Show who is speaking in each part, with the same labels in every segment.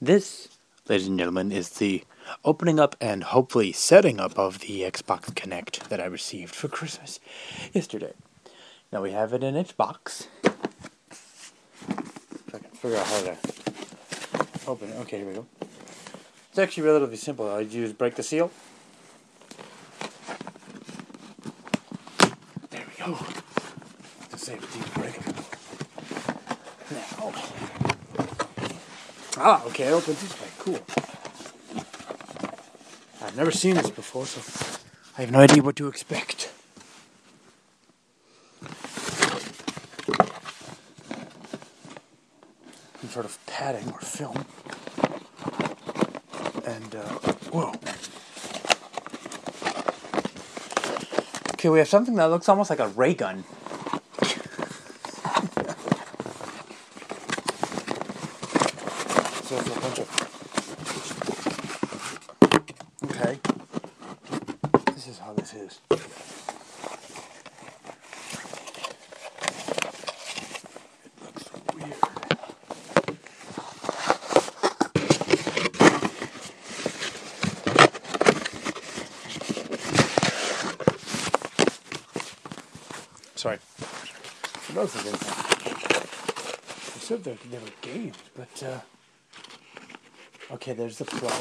Speaker 1: This, ladies and gentlemen, is the opening up and hopefully setting up of the Xbox Kinect that I received for Christmas yesterday. Now we have it in its box. If I can figure out how to open it. Okay, here we go. It's actually relatively simple. All you do is break the seal. There we go. To save break. Now. Ah, okay, it opens this way. Cool. I've never seen this before, so I have no idea what to expect. Some sort of padding or film. And, uh, whoa. Okay, we have something that looks almost like a ray gun. So it's a bunch of. Okay. This is how this is. Looks weird. Sorry. Those of them, I said there were games, but uh, okay, there's the plug.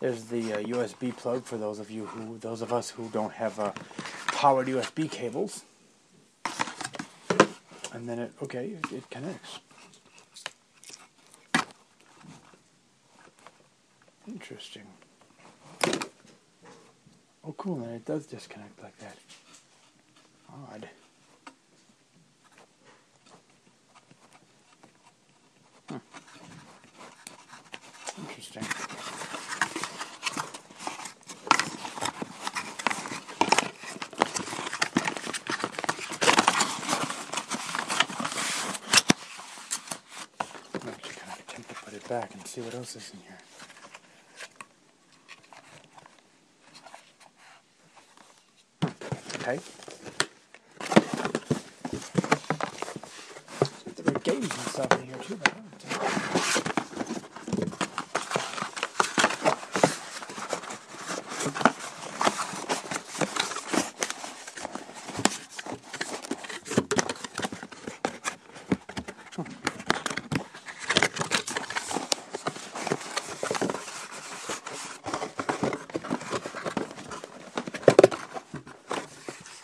Speaker 1: There's the uh, USB plug for those of you who, those of us who don't have uh, powered USB cables. And then it, okay, it, it connects. Interesting. Oh, cool, and it does disconnect like that. Odd. Hmm. Interesting. I'm actually kind of attempt to put it back and see what else is in here. Okay. There were games and stuff in here too. But I don't think-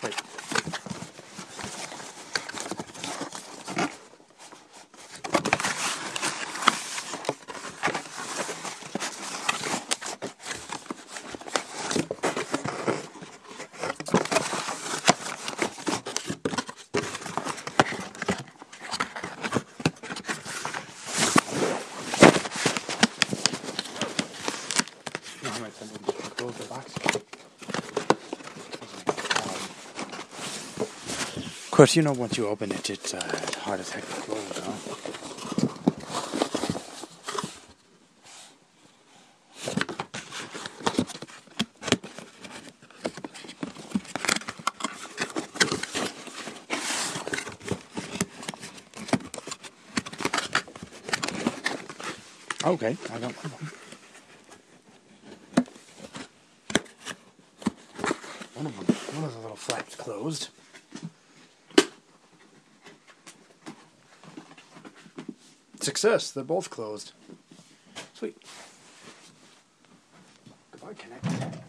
Speaker 1: Wait. No, I might send them to close the box. Of course, you know once you open it, it's uh, hard as heck to close, huh? Okay, I got one. One of them, one of the little flaps closed. Success, they're both closed. Sweet. Goodbye, Kinect.